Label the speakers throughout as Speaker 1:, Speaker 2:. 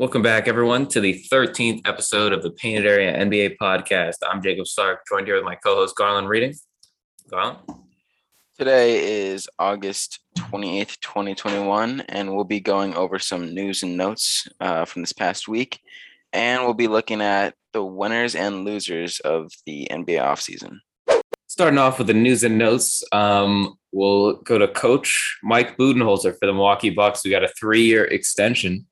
Speaker 1: Welcome back, everyone, to the 13th episode of the Painted Area NBA podcast. I'm Jacob Stark, joined here with my co host, Garland Reading. Garland?
Speaker 2: Today is August 28th, 2021, and we'll be going over some news and notes uh, from this past week. And we'll be looking at the winners and losers of the NBA offseason.
Speaker 1: Starting off with the news and notes, um, we'll go to Coach Mike Budenholzer for the Milwaukee Bucks. We got a three year extension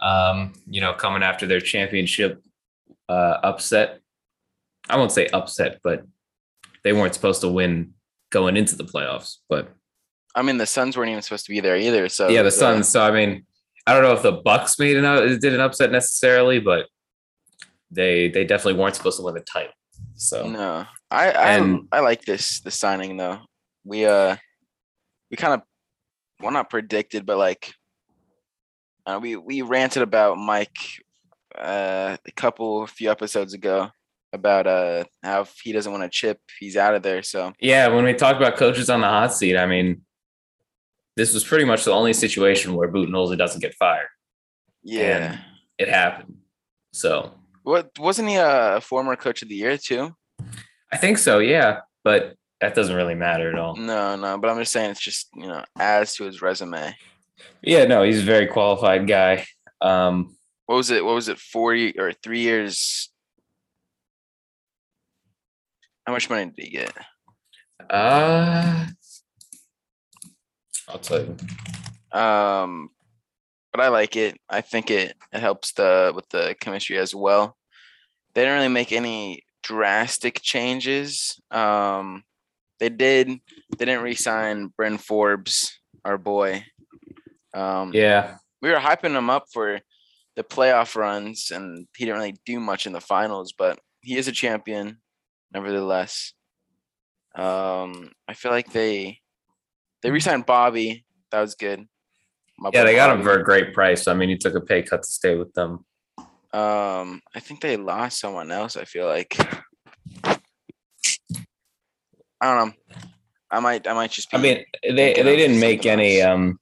Speaker 1: um, you know, coming after their championship uh, upset. I won't say upset, but they weren't supposed to win going into the playoffs. But
Speaker 2: I mean, the Suns weren't even supposed to be there either. So
Speaker 1: yeah, the Suns. So I mean, I don't know if the Bucks made an did an upset necessarily, but they they definitely weren't supposed to win the title. So
Speaker 2: no, I I, and, I like this the signing though. We uh we kind of well not predicted, but like uh, we we ranted about Mike uh, a couple a few episodes ago about uh how if he doesn't want to chip, he's out of there. So
Speaker 1: yeah, when we talked about coaches on the hot seat, I mean, this was pretty much the only situation where Budenholzer doesn't get fired.
Speaker 2: Yeah,
Speaker 1: and it happened. So
Speaker 2: what wasn't he a former coach of the year too?
Speaker 1: I think so. Yeah, but that doesn't really matter at all.
Speaker 2: No, no. But I'm just saying it's just you know adds to his resume.
Speaker 1: Yeah, no, he's a very qualified guy. Um,
Speaker 2: what was it? What was it? Four or three years? How much money did he get?
Speaker 1: Uh, I'll tell you.
Speaker 2: Um, but I like it. I think it it helps the with the chemistry as well. They didn't really make any drastic changes. Um, they did. They didn't re-sign Bryn Forbes, our boy.
Speaker 1: Um, yeah,
Speaker 2: we were hyping him up for the playoff runs, and he didn't really do much in the finals, but he is a champion, nevertheless. Um, I feel like they they re-signed Bobby. That was good.
Speaker 1: My yeah, they got Bobby. him for a great price. I mean, he took a pay cut to stay with them.
Speaker 2: Um, I think they lost someone else. I feel like I don't know. I might, I might just.
Speaker 1: I mean, they they didn't make any um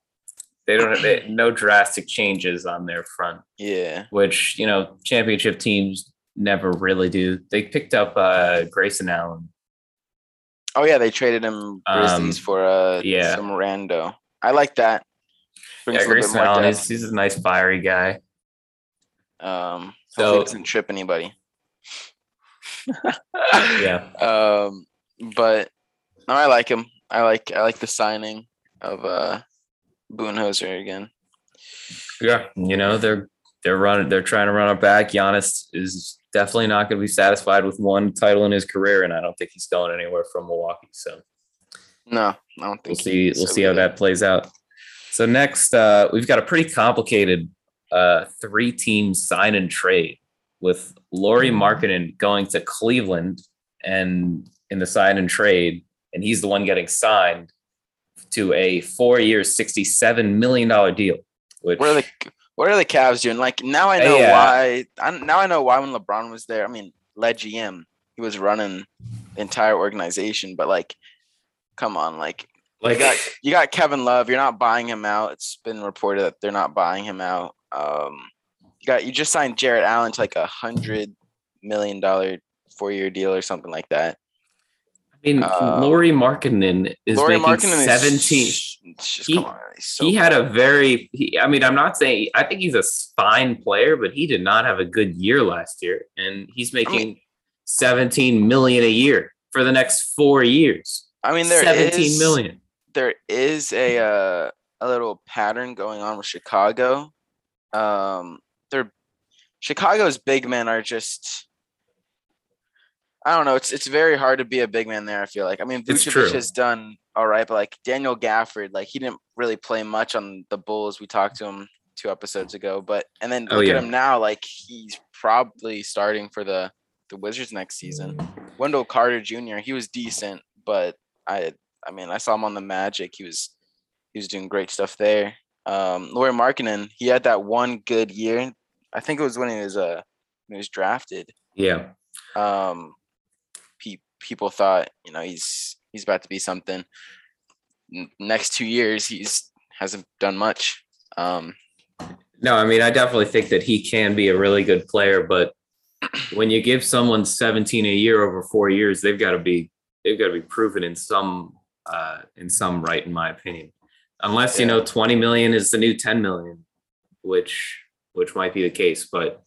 Speaker 1: they don't have they, no drastic changes on their front.
Speaker 2: Yeah.
Speaker 1: Which, you know, championship teams never really do. They picked up uh Grayson Allen.
Speaker 2: Oh yeah, they traded him Grizzlies um, for uh yeah. some rando. I like that.
Speaker 1: Brings yeah, Grayson Allen, he's, he's a nice fiery guy.
Speaker 2: Um so he doesn't trip anybody.
Speaker 1: yeah.
Speaker 2: Um but no, I like him. I like I like the signing of uh Budenholzer again.
Speaker 1: Yeah, you know they're they're running they're trying to run it back. Giannis is definitely not going to be satisfied with one title in his career, and I don't think he's going anywhere from Milwaukee. So
Speaker 2: no, I don't think
Speaker 1: we'll see. We'll see how that plays out. So next, uh, we've got a pretty complicated uh, three-team sign and trade with Lauri Markkanen going to Cleveland and in the sign and trade, and he's the one getting signed to a four year, $67 million deal. Which,
Speaker 2: what are the what are the Cavs doing? Like now I know yeah. why. I, now I know why when LeBron was there. I mean, led GM, he was running the entire organization. But like, come on, like, like you got, you got Kevin Love. You're not buying him out. It's been reported that they're not buying him out. Um, you got you just signed Jarrett Allen to like a hundred million dollar four year deal or something like that.
Speaker 1: I mean, uh, Lauri Markkanen is Laurie making Markkanen 17. Is, he, on, so he had a very, he, I mean, I'm not saying, I think he's a fine player, but he did not have a good year last year. And he's making I mean, 17 million a year for the next four years.
Speaker 2: I mean, there 17 is, million. There is a, uh, a little pattern going on with Chicago. Um, they're Chicago's big men are just I don't know. It's it's very hard to be a big man there. I feel like. I mean, Vucevic has done all right, but like Daniel Gafford, like he didn't really play much on the Bulls. We talked to him two episodes ago, but and then oh, look yeah. at him now. Like he's probably starting for the the Wizards next season. Wendell Carter Jr. He was decent, but I I mean I saw him on the Magic. He was he was doing great stuff there. Um, Lauri Markkanen, he had that one good year. I think it was when he was uh when he was drafted.
Speaker 1: Yeah.
Speaker 2: Um, people thought, you know, he's he's about to be something. Next two years, he's hasn't done much. Um,
Speaker 1: No, I mean I definitely think that he can be a really good player, but when you give someone 17 a year over four years, they've got to be they've got to be proven in some uh, in some right, in my opinion. Unless you know 20 million is the new 10 million, which which might be the case, but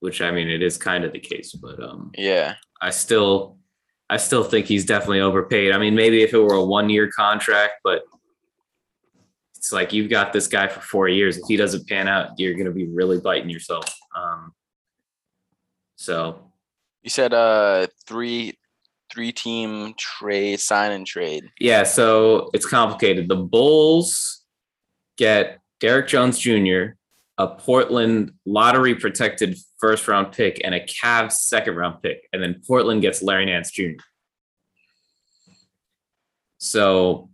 Speaker 1: which I mean it is kind of the case, but um
Speaker 2: yeah,
Speaker 1: I still I still think he's definitely overpaid. I mean, maybe if it were a one year contract, but it's like you've got this guy for four years. If he doesn't pan out, you're gonna be really biting yourself. Um, so
Speaker 2: you said uh three three team trade sign and trade.
Speaker 1: Yeah, so it's complicated. The Bulls get Derrick Jones Jr., a Portland lottery protected first round pick, and a Cavs second round pick. And then Portland gets Larry Nance Jr. So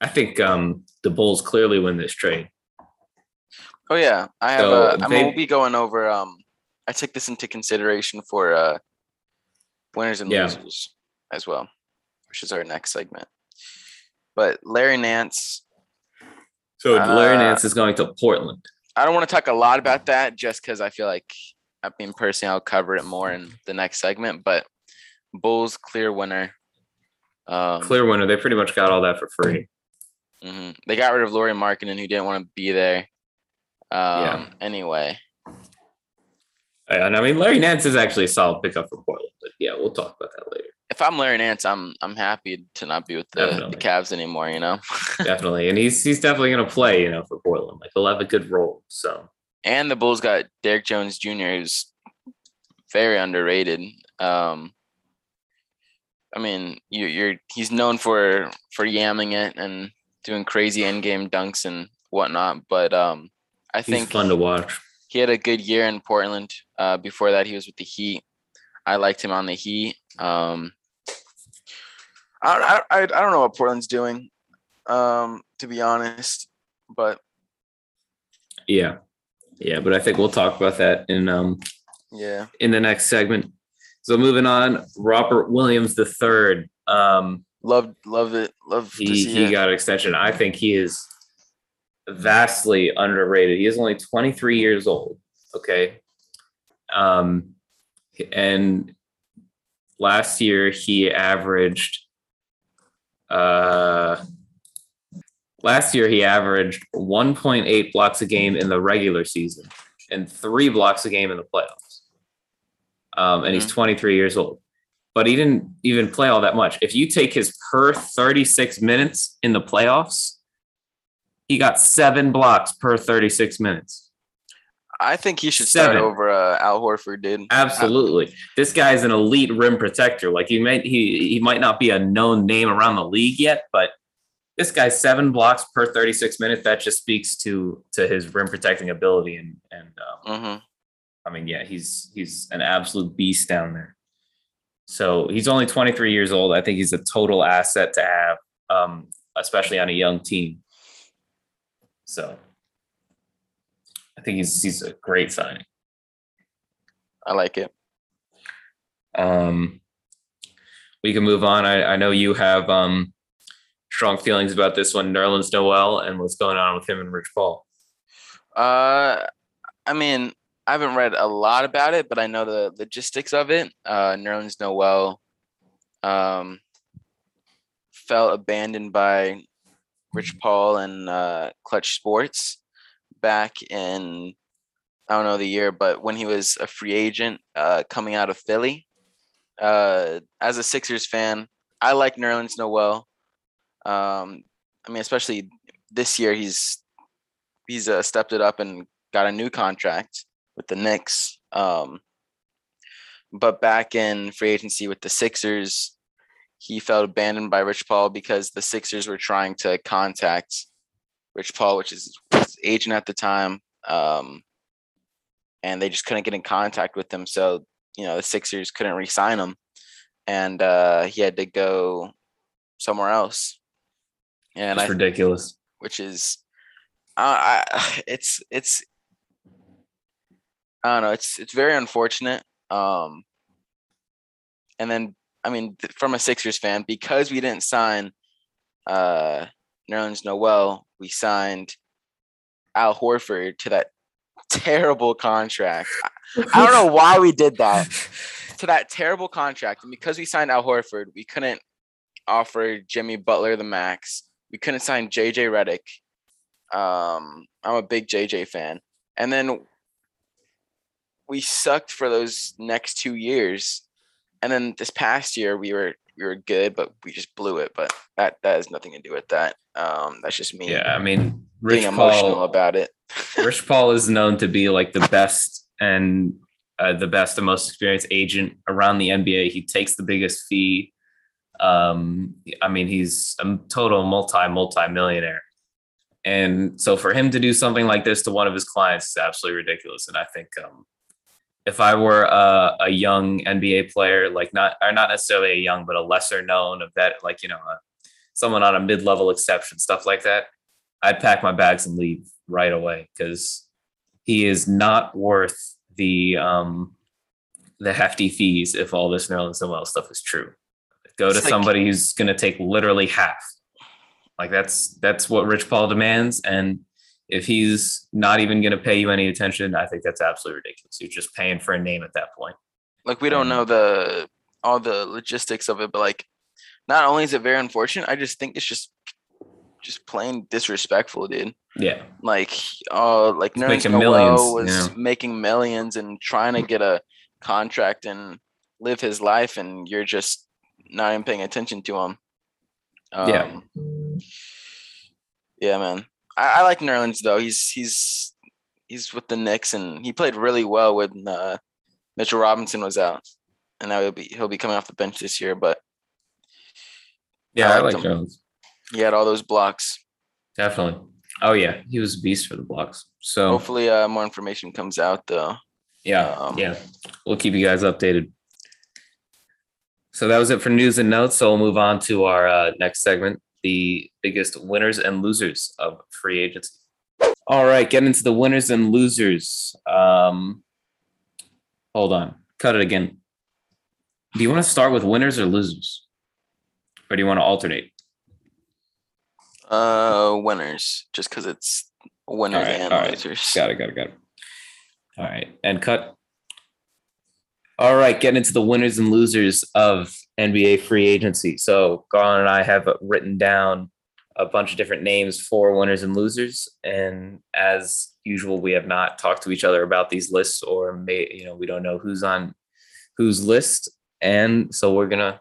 Speaker 1: I think um, the Bulls clearly win this trade.
Speaker 2: Oh yeah, I have. So a, they, we'll be going over. Um, I took this into consideration for uh, winners and yeah. losers as well, which is our next segment. But Larry Nance
Speaker 1: so Larry uh, Nance is going to Portland.
Speaker 2: I don't want to talk a lot about that just because I feel like I mean personally I'll cover it more in the next segment. But Bulls clear winner.
Speaker 1: Um, clear winner. They pretty much got all that for free.
Speaker 2: Mm-hmm. They got rid of Lauri Markkanen, who didn't want to be there. Um, yeah. Anyway.
Speaker 1: And I mean, Larry Nance is actually a solid pickup for Portland, but yeah, we'll talk about that later
Speaker 2: if I'm Larry Nance, I'm I'm happy to not be with the, the Cavs anymore. You know,
Speaker 1: definitely, and he's he's definitely going to play. You know, for Portland, like he'll have a good role. So,
Speaker 2: and the Bulls got Derrick Jones Jr., who's very underrated. Um, I mean, you, you're he's known for for yamming it and doing crazy end game dunks and whatnot, but um, I he's think
Speaker 1: fun to watch.
Speaker 2: He had a good year in Portland. Uh, before that, he was with the Heat. I liked him on the Heat. Um, I, I, I don't know what Portland's doing, um, to be honest, but
Speaker 1: yeah, yeah, but I think we'll talk about that in um
Speaker 2: yeah
Speaker 1: in the next segment. So moving on, Robert Williams the third. Um,
Speaker 2: love love it. Love
Speaker 1: he he it. got an extension. I think he is vastly underrated. He is only 23 years old. Okay. Um, and last year he averaged uh, last year, he averaged 1.8 blocks a game in the regular season and three blocks a game in the playoffs. Um, and mm-hmm. he's 23 years old, but he didn't even play all that much. If you take his per 36 minutes in the playoffs, he got seven blocks per 36 minutes.
Speaker 2: I think he should Seven. start over uh, Al Horford, dude.
Speaker 1: Absolutely, this guy's an elite rim protector. Like he might he he might not be a known name around the league yet, but this guy's seven blocks per 36 minutes. That just speaks to to his rim protecting ability and and um, mm-hmm. I mean, yeah, he's he's an absolute beast down there. So he's only 23 years old. I think he's a total asset to have, um, especially on a young team. So I think he's he's a great signing.
Speaker 2: I like it.
Speaker 1: Um, we can move on. I, I know you have um strong feelings about this one, Nerlens Noel, and what's going on with him and Rich Paul.
Speaker 2: Uh, I mean, I haven't read a lot about it, but I know the logistics of it. Uh, Nerlens Noel um, felt abandoned by Rich Paul and uh, Clutch Sports back in I don't know the year, but when he was a free agent uh, coming out of Philly. Uh, as a Sixers fan, I like Nerlens Noel. Um, I mean, especially this year, he's he's uh, stepped it up and got a new contract with the Knicks. Um, but back in free agency with the Sixers, he felt abandoned by Rich Paul because the Sixers were trying to contact Rich Paul, which is his agent at the time. Um, and they just couldn't get in contact with him. So, you know, the Sixers couldn't re sign him. And uh, he had to go somewhere else.
Speaker 1: And That's I, ridiculous.
Speaker 2: Which is, uh, I, it's, it's, I don't know. It's, it's very unfortunate. Um, and then, I mean, from a Sixers fan, because we didn't sign uh, Nerlens Noel, we signed Al Horford to that terrible contract. I don't know why we did that to that terrible contract. And because we signed Al Horford, we couldn't offer Jimmy Butler the max. We couldn't sign JJ Redick. Um, I'm a big JJ fan. And then we sucked for those next two years. And then this past year we were we were good, but we just blew it. But that that has nothing to do with that. Um, that's just me.
Speaker 1: Yeah, I mean, Rich being emotional
Speaker 2: about it.
Speaker 1: Rich Paul is known to be like the best and uh, the best and most experienced agent around the NBA. He takes the biggest fee. Um, I mean, he's a total multi multi millionaire, and so for him to do something like this to one of his clients is absolutely ridiculous. And I think um, if I were a, a, young NBA player, like not or not necessarily a young, but a lesser known of that, like you know, a, someone on a mid level exception, stuff like that, I'd pack my bags and leave right away because he is not worth the um the hefty fees if all this Nerlens Noel stuff is true. Go it's to like, somebody who's going to take literally half. Like that's that's what Rich Paul demands, and if he's not even going to pay you any attention, I think that's absolutely ridiculous. You're just paying for a name at that point.
Speaker 2: Like we don't um, know the all the logistics of it, but like not only is it very unfortunate, I just think it's just just plain disrespectful, dude.
Speaker 1: Yeah.
Speaker 2: Like, uh, like making Noel millions, was yeah. making millions and trying to get a contract and live his life, and you're just not even paying attention to him.
Speaker 1: Um, yeah.
Speaker 2: Yeah, man. I, I, like Nerlens though. He's he's he's with the Knicks, and he played really well when uh, Mitchell Robinson was out, and now he'll be he'll be coming off the bench this year. But
Speaker 1: yeah, I, like Jones.
Speaker 2: He had all those blocks.
Speaker 1: Definitely. Oh yeah, he was a beast for the blocks. So
Speaker 2: hopefully, uh, more information comes out though.
Speaker 1: Yeah, um, yeah, we'll keep you guys updated. So that was it for news and notes. So we'll move on to our uh, next segment, the biggest winners and losers of free agency. All right, get into the winners and losers. Um, hold on, cut it again. Do you want to start with winners or losers, or do you want to alternate?
Speaker 2: Uh, winners, just because it's winners right, and losers.
Speaker 1: Got it. Got it. Got it. All right, and cut. All right, get into the winners and losers of NBA free agency. So Garland and I have written down a bunch of different names for winners and losers, and as usual, we have not talked to each other about these lists, or may you know we don't know who's on whose list, and so we're gonna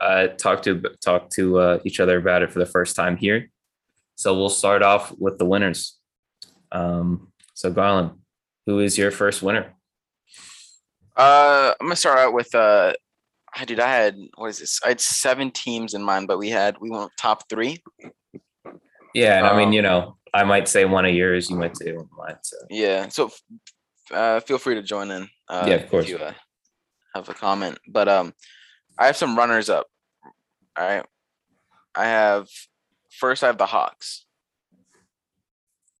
Speaker 1: uh, talk to talk to uh, each other about it for the first time here. So we'll start off with the winners. Um, so Garland, who is your first winner?
Speaker 2: Uh, I'm gonna start out with uh, dude, I had what is this? I had seven teams in mind, but we had we went top three.
Speaker 1: Yeah, and um, I mean, um, you know, I might say one of yours, you might say one of mine. So
Speaker 2: yeah, so uh, feel free to join in. Uh,
Speaker 1: yeah, of course.
Speaker 2: If you uh, have a comment, but um, I have some runners up. All right. I have first I have the Hawks.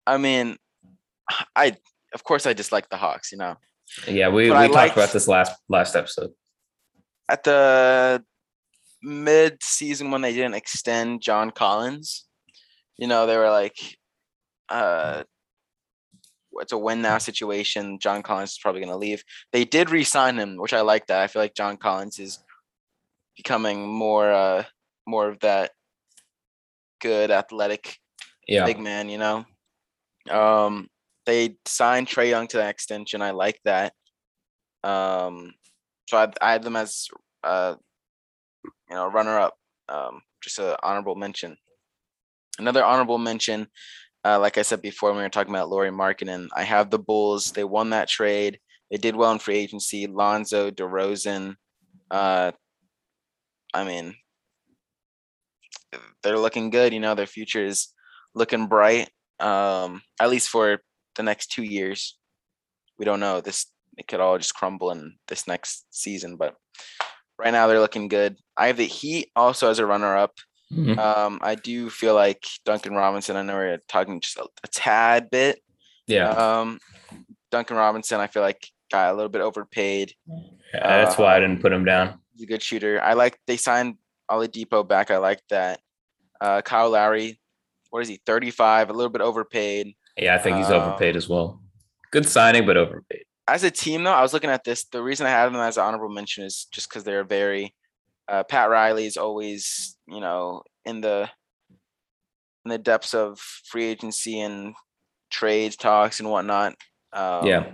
Speaker 2: I mean, I of course I dislike the Hawks, you know.
Speaker 1: Yeah, we, we talked liked, about this last last episode.
Speaker 2: At the mid season when they didn't extend John Collins, you know, they were like uh it's a win now situation. John Collins is probably going to leave. They did re-sign him, which I like that. I feel like John Collins is becoming more uh more of that good athletic
Speaker 1: yeah.
Speaker 2: big man, you know. Um they signed Trae Young to that extension. I like that. Um so I, I had them as uh you know runner up. Um just an honorable mention. Another honorable mention, uh, like I said before, when we were talking about Lauri Markkanen, I have the Bulls. They won that trade. They did well in free agency. Lonzo, DeRozan, uh, I mean, they're looking good. You know, their future is looking bright. Um, at least for the next two years. We don't know. This it could all just crumble in this next season, but right now they're looking good. I have the Heat also as a runner up. Mm-hmm. Um, I do feel like Duncan Robinson. I know we're talking just a, a tad bit.
Speaker 1: Yeah.
Speaker 2: Um, Duncan Robinson, I feel like got a little bit overpaid.
Speaker 1: Yeah, that's uh, why I didn't put him down He's
Speaker 2: a good shooter. I like they signed Oladipo back. I like that. Uh, Kyle Lowry, what is he? Thirty five, a little bit overpaid.
Speaker 1: Yeah, I think he's um, overpaid as well. Good signing, but overpaid.
Speaker 2: As a team, though, I was looking at this. The reason I have them as an honorable mention is just because they're very. Uh, Pat Riley is always, you know, in the in the depths of free agency and trades talks and whatnot.
Speaker 1: Um, yeah.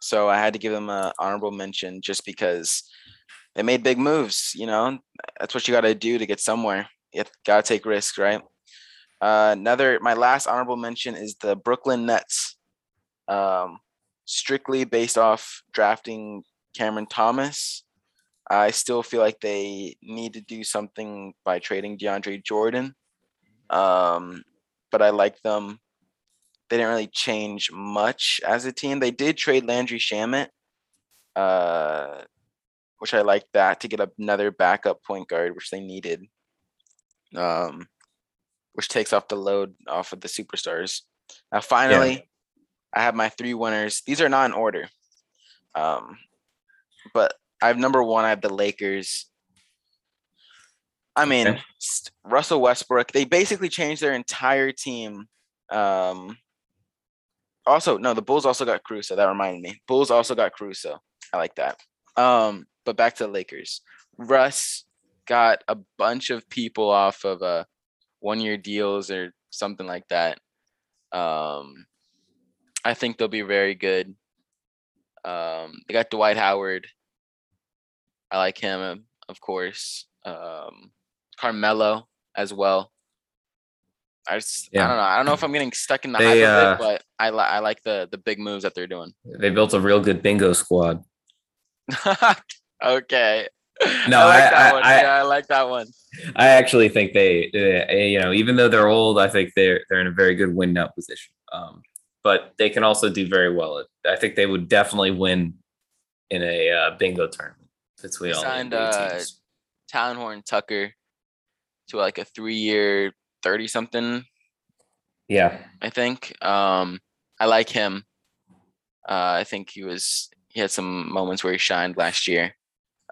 Speaker 2: So I had to give them an honorable mention just because they made big moves. You know, that's what you got to do to get somewhere. You got to take risks, right? Uh, another, my last honorable mention is the Brooklyn Nets. Um, strictly based off drafting Cameron Thomas. I still feel like they need to do something by trading DeAndre Jordan. Um, but I like them. They didn't really change much as a team. They did trade Landry Shamet, uh, which I like that to get another backup point guard, which they needed. Um, which takes off the load off of the superstars. Now, finally, yeah. I have my three winners. These are not in order. Um, but I have number one, I have the Lakers. I mean, okay. Russell Westbrook, they basically changed their entire team. Um, also, no, the Bulls also got Caruso. That reminded me. Bulls also got Caruso. I like that. Um, but back to the Lakers. Russ got a bunch of people off of uh, one year deals or something like that. Um, I think they'll be very good. Um, they got Dwight Howard. I like him, of course. Um, Carmelo as well. I just yeah. I don't know. I don't know if I'm getting stuck in the they, hype uh, it, but I like I like the the big moves that they're doing.
Speaker 1: They built a real good bingo squad.
Speaker 2: okay. No, I like I, that I, one. I, yeah, I like that one.
Speaker 1: I actually think they, they, you know, even though they're old, I think they're they're in a very good win now position. Um, but they can also do very well. I think they would definitely win in a uh, bingo tournament between all signed, uh, teams.
Speaker 2: Talen Horton-Tucker to like a three-year, thirty-something.
Speaker 1: Yeah,
Speaker 2: I think. Um, I like him. Uh, I think he was he had some moments where he shined last year.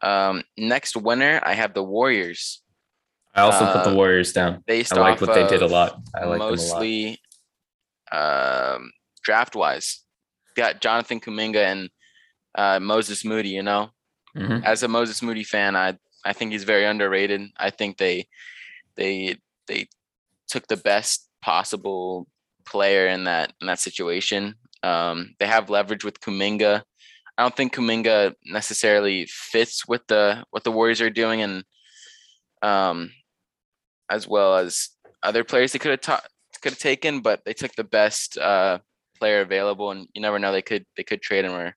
Speaker 2: Um, next winner, I have the Warriors.
Speaker 1: I also uh, put the uh, Warriors down. Based I like what they did a lot. I like mostly
Speaker 2: um, draft wise. Got Jonathan Kuminga and uh, Moses Moody. You know, mm-hmm. as a Moses Moody fan, I I think he's very underrated. I think they they they took the best possible player in that in that situation. Um, they have leverage with Kuminga. I don't think Kuminga necessarily fits with the what the Warriors are doing, and um, as well as other players they could have ta- could have taken, but they took the best uh, player available, and you never know they could they could trade him or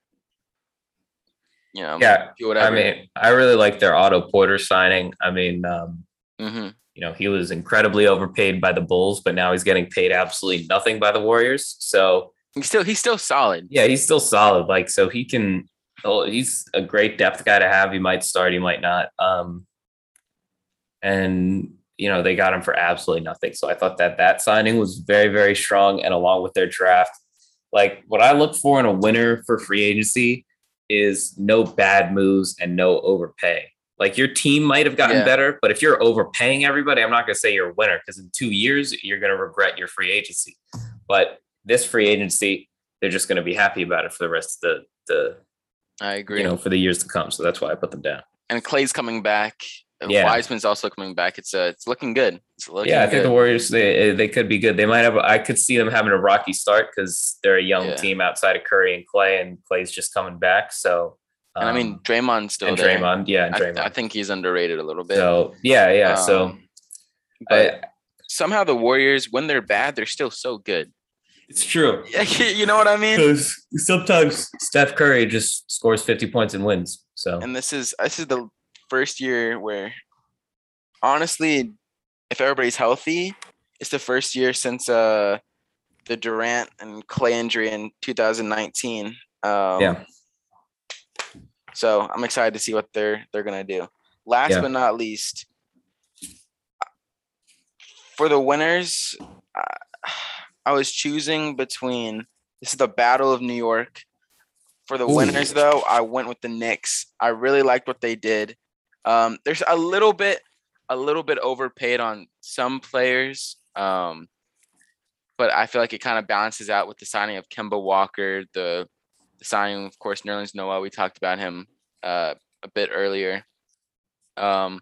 Speaker 2: you know
Speaker 1: yeah. I mean, I really like their Otto Porter signing. I mean, um, mm-hmm. you know, he was incredibly overpaid by the Bulls, but now he's getting paid absolutely nothing by the Warriors. So
Speaker 2: he's still he's still solid.
Speaker 1: Yeah, he's still solid. Like so, he can. Oh, he's a great depth guy to have. He might start, he might not. Um, and you know they got him for absolutely nothing. So I thought that that signing was very very strong, and along with their draft, like what I look for in a winner for free agency is no bad moves and no overpay. Like your team might have gotten yeah. better, but if you're overpaying everybody, I'm not going to say you're a winner because in two years you're going to regret your free agency. But this free agency, they're just going to be happy about it for the rest of the the.
Speaker 2: I agree.
Speaker 1: You know, for the years to come. So that's why I put them down.
Speaker 2: And Clay's coming back yeah. Wiseman's also coming back. It's uh, it's looking good. It's looking
Speaker 1: yeah, I think good. the Warriors they they could be good. They might have. I could see them having a rocky start because they're a young yeah. team outside of Curry and Clay, and Clay's just coming back. So.
Speaker 2: Um, and I mean, um, Draymond's still
Speaker 1: and
Speaker 2: there.
Speaker 1: Draymond, yeah, and Draymond.
Speaker 2: I, I, think he's underrated a little bit.
Speaker 1: So yeah, yeah. Um, so,
Speaker 2: but I, somehow the Warriors, when they're bad, they're still so good.
Speaker 1: It's true.
Speaker 2: you know what I mean?
Speaker 1: Because sometimes Steph Curry just scores 50 points and wins. So
Speaker 2: and this is this is the first year where honestly, if everybody's healthy, it's the first year since uh the Durant and Clay injury in 2019. Um,
Speaker 1: yeah.
Speaker 2: So I'm excited to see what they're they're gonna do. Last yeah. but not least, for the winners, I was choosing between. This is the Battle of New York. For the Ooh. winners, though, I went with the Knicks. I really liked what they did. Um, there's a little bit a little bit overpaid on some players. Um, but I feel like it kind of balances out with the signing of Kemba Walker, the, the signing, of course, Nerlens Noel. We talked about him uh, a bit earlier. Um,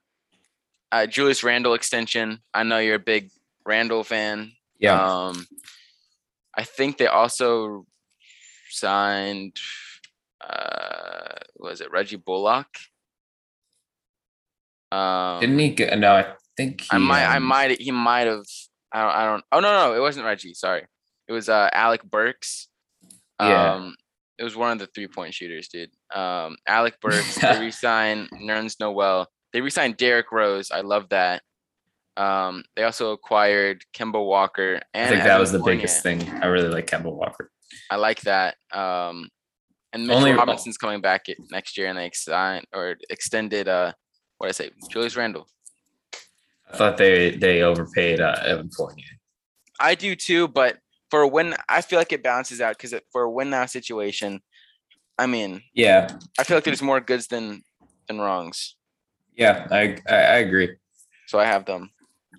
Speaker 2: uh, Julius Randle extension. I know you're a big Randle fan.
Speaker 1: Yeah.
Speaker 2: Um, I think they also signed. Uh, was it Reggie Bullock? Um,
Speaker 1: Didn't he get? No, I think he,
Speaker 2: I might. I
Speaker 1: um,
Speaker 2: might. He might have. I don't. I don't. Oh no, no, it wasn't Reggie. Sorry, it was uh Alec Burks.
Speaker 1: Yeah.
Speaker 2: Um, it was one of the three point shooters, dude. Um, Alec Burks. they re-signed Nerns Noel. They re-signed Derrick Rose. I love that. Um, they also acquired Kemba Walker.
Speaker 1: I think that was the
Speaker 2: Fournier.
Speaker 1: biggest thing. I really like Kemba Walker.
Speaker 2: I like that. Um, and Mitchell
Speaker 1: Only-
Speaker 2: Robinson's coming back next year, and they signed or extended. Uh, what I say? Julius Randle.
Speaker 1: I thought they they overpaid uh, Evan Fournier.
Speaker 2: I do too, but for a win, I feel like it balances out because for a win now situation, I mean,
Speaker 1: Yeah,
Speaker 2: I feel like there's more goods than than wrongs.
Speaker 1: yeah, I I, I agree.
Speaker 2: So I have them.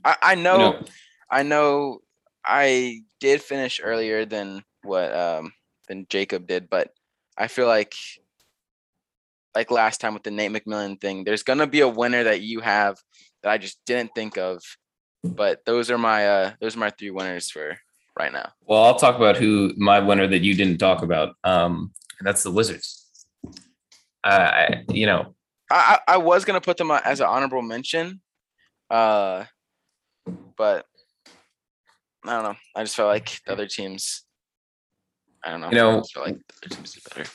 Speaker 2: I, I know,
Speaker 1: know,
Speaker 2: I know I did finish earlier than what um than Jacob did, but I feel like like last time with the Nate McMillan thing, there's gonna be a winner that you have that I just didn't think of. But those are my uh those are my three winners for right now.
Speaker 1: well, I'll talk about who my winner that you didn't talk about. Um, and that's the Wizards. Uh, I, you know,
Speaker 2: I I was gonna put them as an honorable mention, uh, but I don't know. I just felt like the other teams. I don't know.
Speaker 1: You know-
Speaker 2: I just felt like the other teams did better.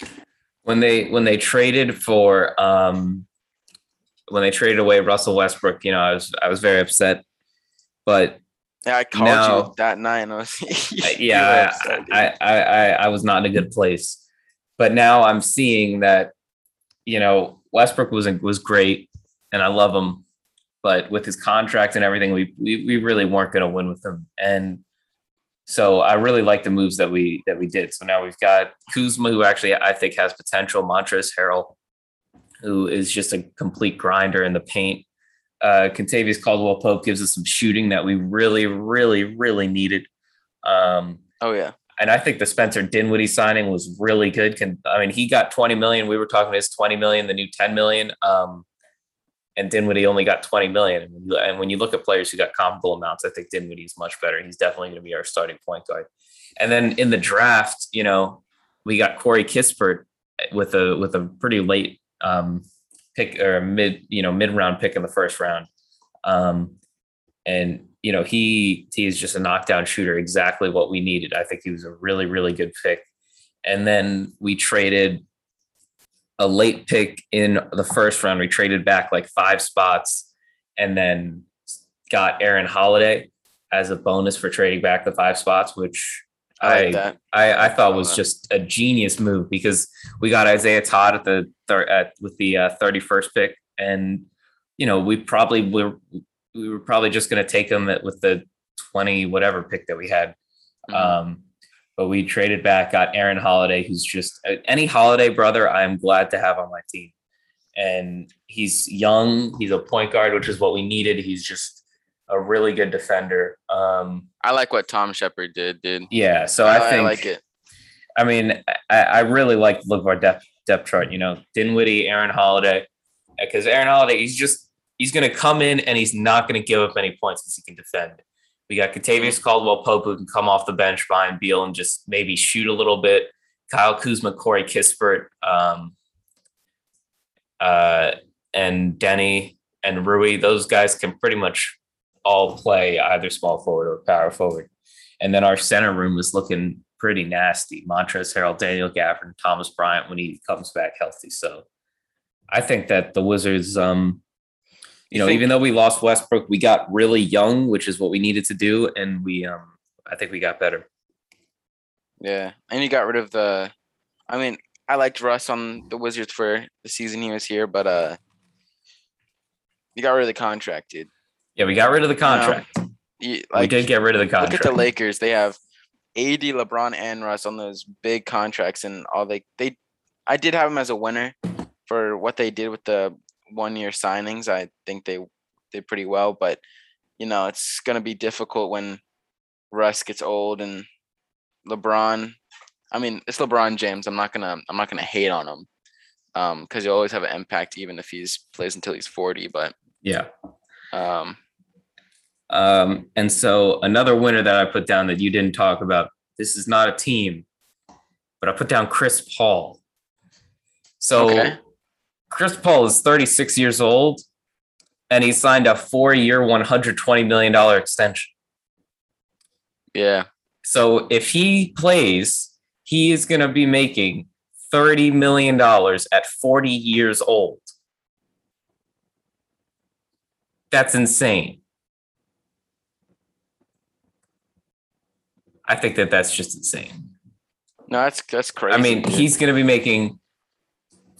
Speaker 1: When they when they traded for um when they traded away Russell Westbrook, you know, I was I was very upset. But
Speaker 2: Yeah, I called
Speaker 1: No.
Speaker 2: you that night. And I was
Speaker 1: yeah,
Speaker 2: upset.
Speaker 1: I, I I I was not in a good place. But now I'm seeing that, you know, Westbrook was was great, and I love him. But with his contract and everything, we we, we really weren't going to win with him. And so I really like the moves that we that we did. So now we've got Kuzma, who actually I think has potential. Montrezl Harrell, who is just a complete grinder in the paint. Uh, Kentavious Caldwell Pope gives us some shooting that we really, really, really needed. Um,
Speaker 2: oh yeah,
Speaker 1: and I think the Spencer Dinwiddie signing was really good. Can I mean he got 20 million. We were talking his 20 million, the new 10 million. Um, and Dinwiddie only got 20 million. And when you- And when you look at players who got comparable amounts, I think Dinwiddie is much better. He's definitely going to be our starting point guard. And then in the draft, you know, we got Corey Kispert with a with a pretty late um, pick or mid, you know, mid round pick in the first round. Um, and you know, he he is just a knockdown shooter, exactly what we needed. I think he was a really, really good pick. And then we traded a late pick in the first round. We traded back like five spots and then got Aaron Holiday as a bonus for trading back the five spots, which
Speaker 2: I like
Speaker 1: I- I, thought was just a genius move because we got Isaiah Todd at the thir- at with the uh, 31st pick, and you know we probably were we were probably just going to take him at, with the 20 whatever pick that we had.
Speaker 2: Mhm.
Speaker 1: Um, but we traded back, got Aaron Holiday, who's just uh, any Holiday brother. I'm glad to have on my team, and he's young. He's a point guard, which is what we needed. He's just a really good defender. Um,
Speaker 2: I like what Tom Sheppard did, dude.
Speaker 1: yeah, so I, think I
Speaker 2: like it.
Speaker 1: I mean, I, I really like the look of our depth depth chart. You know, Dinwiddie, Aaron Holiday, because Aaron Holiday, he's just he's going to come in and he's not going to give up any points because he can defend. We got Kentavious Caldwell Pope who can come off the bench behind Beal and just maybe shoot a little bit. Kyle Kuzma, Corey Kispert, um, uh, and Deni and Rui. Those guys can pretty much all play either small forward or power forward. And then our center room is looking pretty nasty. Montrezl Harrell, Daniel Gafford, Thomas Bryant when he comes back healthy. So I think that the Wizards, um, you
Speaker 2: You
Speaker 1: know, even though we lost Westbrook, we got really young, which is what we needed to do, and we, um, I think we got better.
Speaker 2: Yeah, and you got rid of the. I mean, I liked Russ on the Wizards for the season he was here, but uh, you got rid of the contract, dude.
Speaker 1: Yeah, we got rid of the contract.
Speaker 2: You,
Speaker 1: we
Speaker 2: like,
Speaker 1: did get rid of the contract.
Speaker 2: look at the Lakers. They have AD, LeBron, and Russ on those big contracts, and all they they. I did have them as a winner for what they did with the one year signings. I think they did pretty well, but you know it's gonna be difficult when Russ gets old and LeBron. I mean, it's LeBron James. I'm not gonna I'm not gonna hate on him um because he'll always have an impact even if he's plays until he's 40. But
Speaker 1: Yeah.
Speaker 2: um
Speaker 1: Um, and so another winner that I put down that you didn't talk about. This is not a team, but I put down Chris Paul. So
Speaker 2: Okay.
Speaker 1: Chris Paul is 36 years old, and he signed a four-year, 120 million dollar extension.
Speaker 2: yeah,
Speaker 1: So if he plays, he is going to be making 30 million dollars at 40 years old. That's insane. I think that that's just insane.
Speaker 2: no, that's that's crazy.
Speaker 1: I mean,
Speaker 2: dude.
Speaker 1: he's going to be making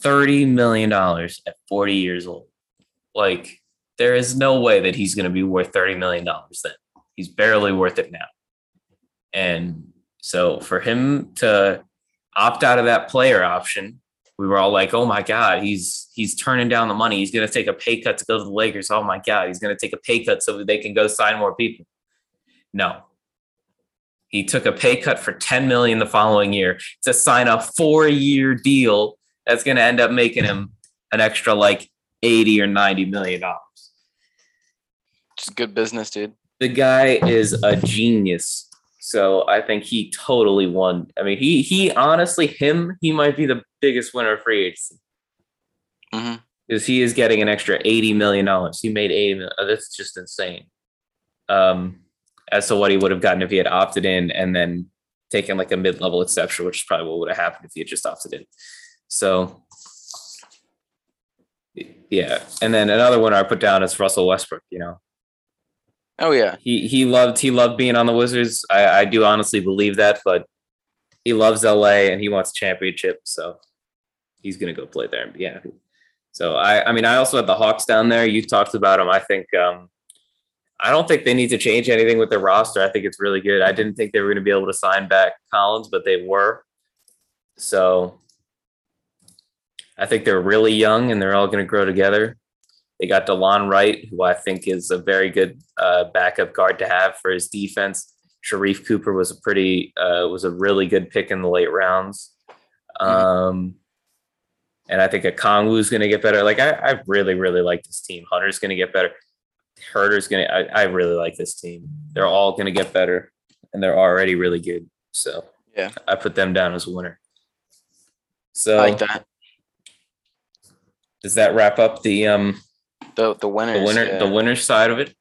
Speaker 1: 30 million dollars at 40 years old. Like there is no way that he's going to be worth 30 million dollars then. He's barely worth it now. And so for him to opt out of that player option, we were all like, "Oh my god, he's he's turning down the money. He's going to take a pay cut to go to the Lakers. Oh my god, he's going to take a pay cut so that they can go sign more people." No. He took a pay cut for 10 million the following year to sign a 4-year deal that's going to end up making him an extra like 80 or 90 million dollars.
Speaker 2: just good business, dude.
Speaker 1: The guy is a genius. So I think he totally won. I mean, he he honestly him he might be the biggest winner of free agency
Speaker 2: hmm
Speaker 1: because he is getting an extra 80 million dollars. He made 80 million. That's just insane. Um, as to what he would have gotten if he had opted in and then taken like a mid-level exception, which is probably what would have happened if he had just opted in. So yeah. And then another one I put down is Russell Westbrook, you know.
Speaker 2: Oh yeah,
Speaker 1: He he loved he loved being on the Wizards. I, I do honestly believe that, but he loves LA and he wants championship, so he's gonna go play there and be happy. So I I mean I also had the Hawks down there. You talked about them. I think um I don't think they need to change anything with their roster. I think it's really good. I didn't think they were gonna be able to sign back Collins, but they were. So I think they're really young and they're all gonna grow together. They got Delon Wright, who I think is a very good uh, backup guard to have for his defense. Sharife Cooper was a pretty uh, was a really good pick in the late rounds. Um, and I think Okongwu's going to get better. Like I, I really really like this team. Hunter's going to get better. Huerter's going to. I, I really like this team. They're all going to get better, and they're already really good. So
Speaker 2: Yeah.
Speaker 1: I put them down as a winner. So
Speaker 2: I like that.
Speaker 1: Does that wrap up the um
Speaker 2: The the winners.
Speaker 1: the winner
Speaker 2: yeah.
Speaker 1: the winner side of it?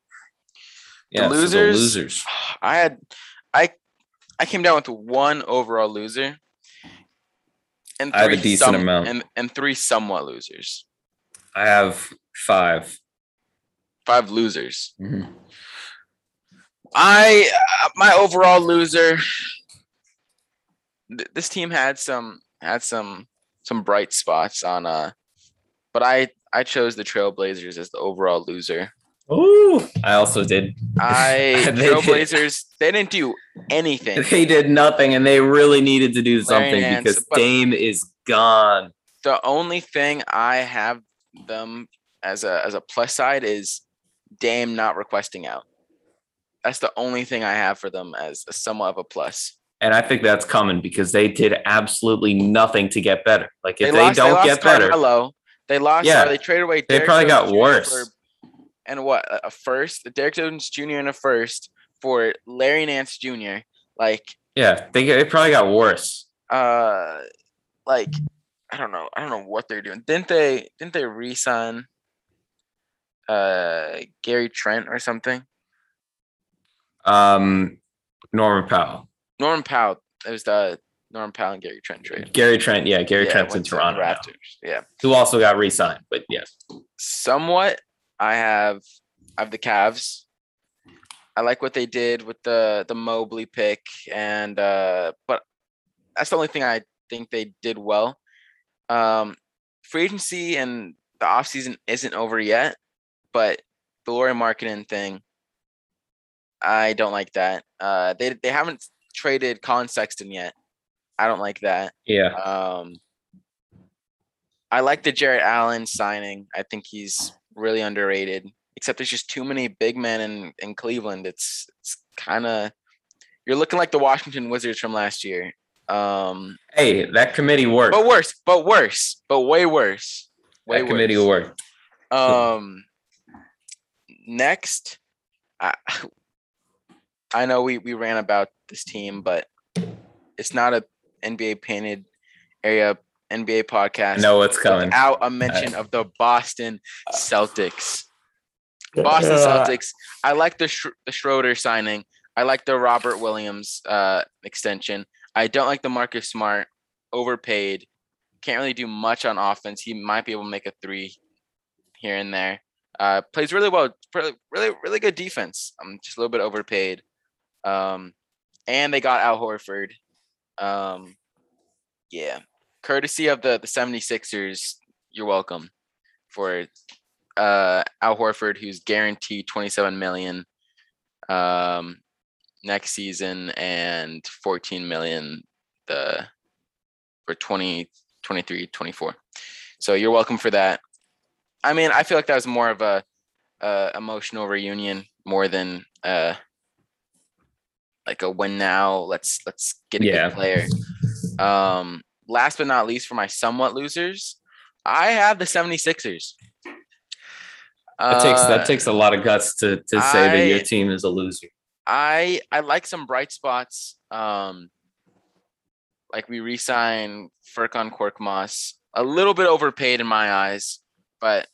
Speaker 1: so
Speaker 2: losers-
Speaker 1: losers.
Speaker 2: I had I I came down with one overall loser. And
Speaker 1: I have a decent
Speaker 2: some-
Speaker 1: amount.
Speaker 2: And and three somewhat losers.
Speaker 1: I have five.
Speaker 2: Five losers. I uh, my overall loser. th- This team had some had some some bright spots on uh, but I I chose the Trailblazers as the overall loser.
Speaker 1: Ooh, I also did.
Speaker 2: I
Speaker 1: They did.
Speaker 2: Trailblazers they didn't do anything.
Speaker 1: They did nothing, and they really needed to do something
Speaker 2: Nance,
Speaker 1: because Dame is gone.
Speaker 2: the only thing I have them as a as a plus side is Dame not requesting out. That's the only thing I have for them as a somewhat of a plus.
Speaker 1: And I think that's coming because they did absolutely nothing to get better. Like if they,
Speaker 2: lost,
Speaker 1: don't
Speaker 2: lost
Speaker 1: get better,
Speaker 2: Carmelo. They lost.
Speaker 1: Yeah.
Speaker 2: They traded away.
Speaker 1: They
Speaker 2: Derrick
Speaker 1: probably got
Speaker 2: Jr.
Speaker 1: worse.
Speaker 2: for- and what a- first, Derrick Jones Jr. and a first for Larry Nance Jr. Like,
Speaker 1: yeah, they they probably got worse.
Speaker 2: uh, like I don't know. I don't know what they're doing. Didn't they? Didn't they re-sign uh Gary Trent or something?
Speaker 1: Um, Norman Powell,
Speaker 2: Norman Powell. It was the Norman Powell and Gary Trent trade.
Speaker 1: Gary Trent, yeah, Gary
Speaker 2: Yeah,
Speaker 1: Trent's in
Speaker 2: went to
Speaker 1: Toronto, now,
Speaker 2: Raptors. Yeah.
Speaker 1: who also got re-signed. But yes,
Speaker 2: Somewhat. I have. I have the Cavs. I like what they did with the the Mobley pick, and uh, but that's the only thing I think they did well. Um, free agency and the offseason isn't over yet, but the Lauri Markkanen thing, I don't like that. Uh, they they haven't traded Colin Sexton yet. I don't like that.
Speaker 1: yeah,
Speaker 2: Um, I like the Jarrett Allen signing. I think he's really underrated. Except there's just too many big men in, in Cleveland. It's it's kind of You're looking like the Washington Wizards from last year. Um,
Speaker 1: hey, that committee worked.
Speaker 2: But worse, but worse, but way worse. Way
Speaker 1: that committee worked.
Speaker 2: Um, next, I, I know we we ran about this team, but it's not a NBA painted area NBA podcast.
Speaker 1: No, what's coming.
Speaker 2: Without a mention of the Boston Celtics. Boston Celtics. I like the Sch- the Schroeder signing. I like the Robert Williams uh, extension. I don't like the Marcus Smart overpaid. Can't really do much on offense. He might be able to make a three here and there. Uh, plays really well. Really, really, really good defense. I'm just a little bit overpaid. Um, and they got Al Horford. Um, yeah, courtesy of the the 76ers. You're welcome. For uh Al Horford, who's guaranteed 27 million um next season and 14 million the for 20 23 24 so you're welcome for that. I mean i feel like that was more of a uh, emotional reunion more than uh like a win now let's let's get a yeah. good player um last but not least for my somewhat losers i have the 76ers
Speaker 1: that takes that uh, takes a lot of guts to to say I, that your team is a loser.
Speaker 2: I I like some bright spots. Um, like we re-sign Furkan Korkmaz, a little bit overpaid in my eyes, but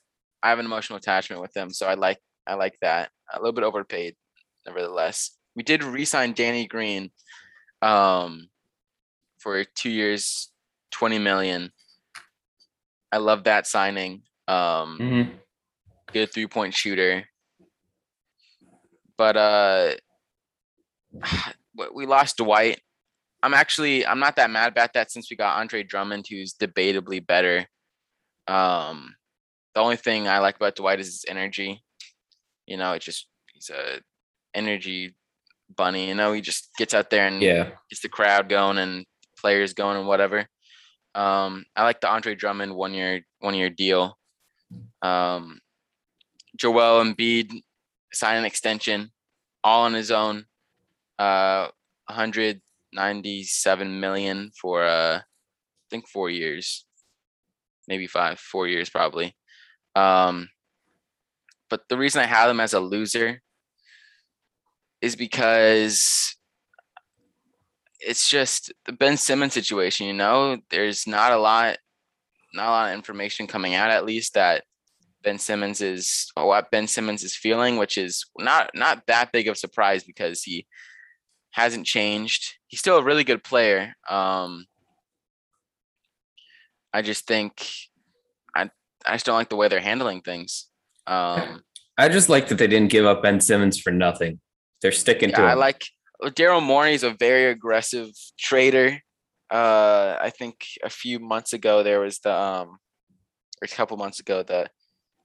Speaker 2: I have an emotional attachment with them, so I like I like that. A little bit overpaid, nevertheless. We did re-sign Danny Green, um, for two years, twenty million. I love that signing. Um, mm-hmm good three point shooter. But uh we lost Dwight. I'm actually I'm not that mad about that since we got Andre Drummond, who's debatably better. Um the only thing I like about Dwight is his energy. You know, it just he's a energy bunny. You know, he just gets out there and
Speaker 1: yeah,
Speaker 2: gets the crowd going and players going and whatever. Um, I like the Andre Drummond one year one year deal. Um, Joel Embiid sign an extension, all on his own. Uh, 197 million for uh, I think four years, maybe five, four years probably. Um, but the reason I have him as a loser is because it's just the Ben Simmons situation. You know, there's not a lot, not a lot of information coming out, at least that Ben Simmons is what Ben Simmons is feeling, which is not not that big of a surprise because he hasn't changed. He's still a really good player. Um, I just think I I just don't like the way they're handling things. Um,
Speaker 1: I just like that they didn't give up Ben Simmons for nothing. They're sticking yeah, to. Him.
Speaker 2: I like Daryl Morey is a very aggressive trader. Uh, I think a few months ago there was the um, or a couple months ago the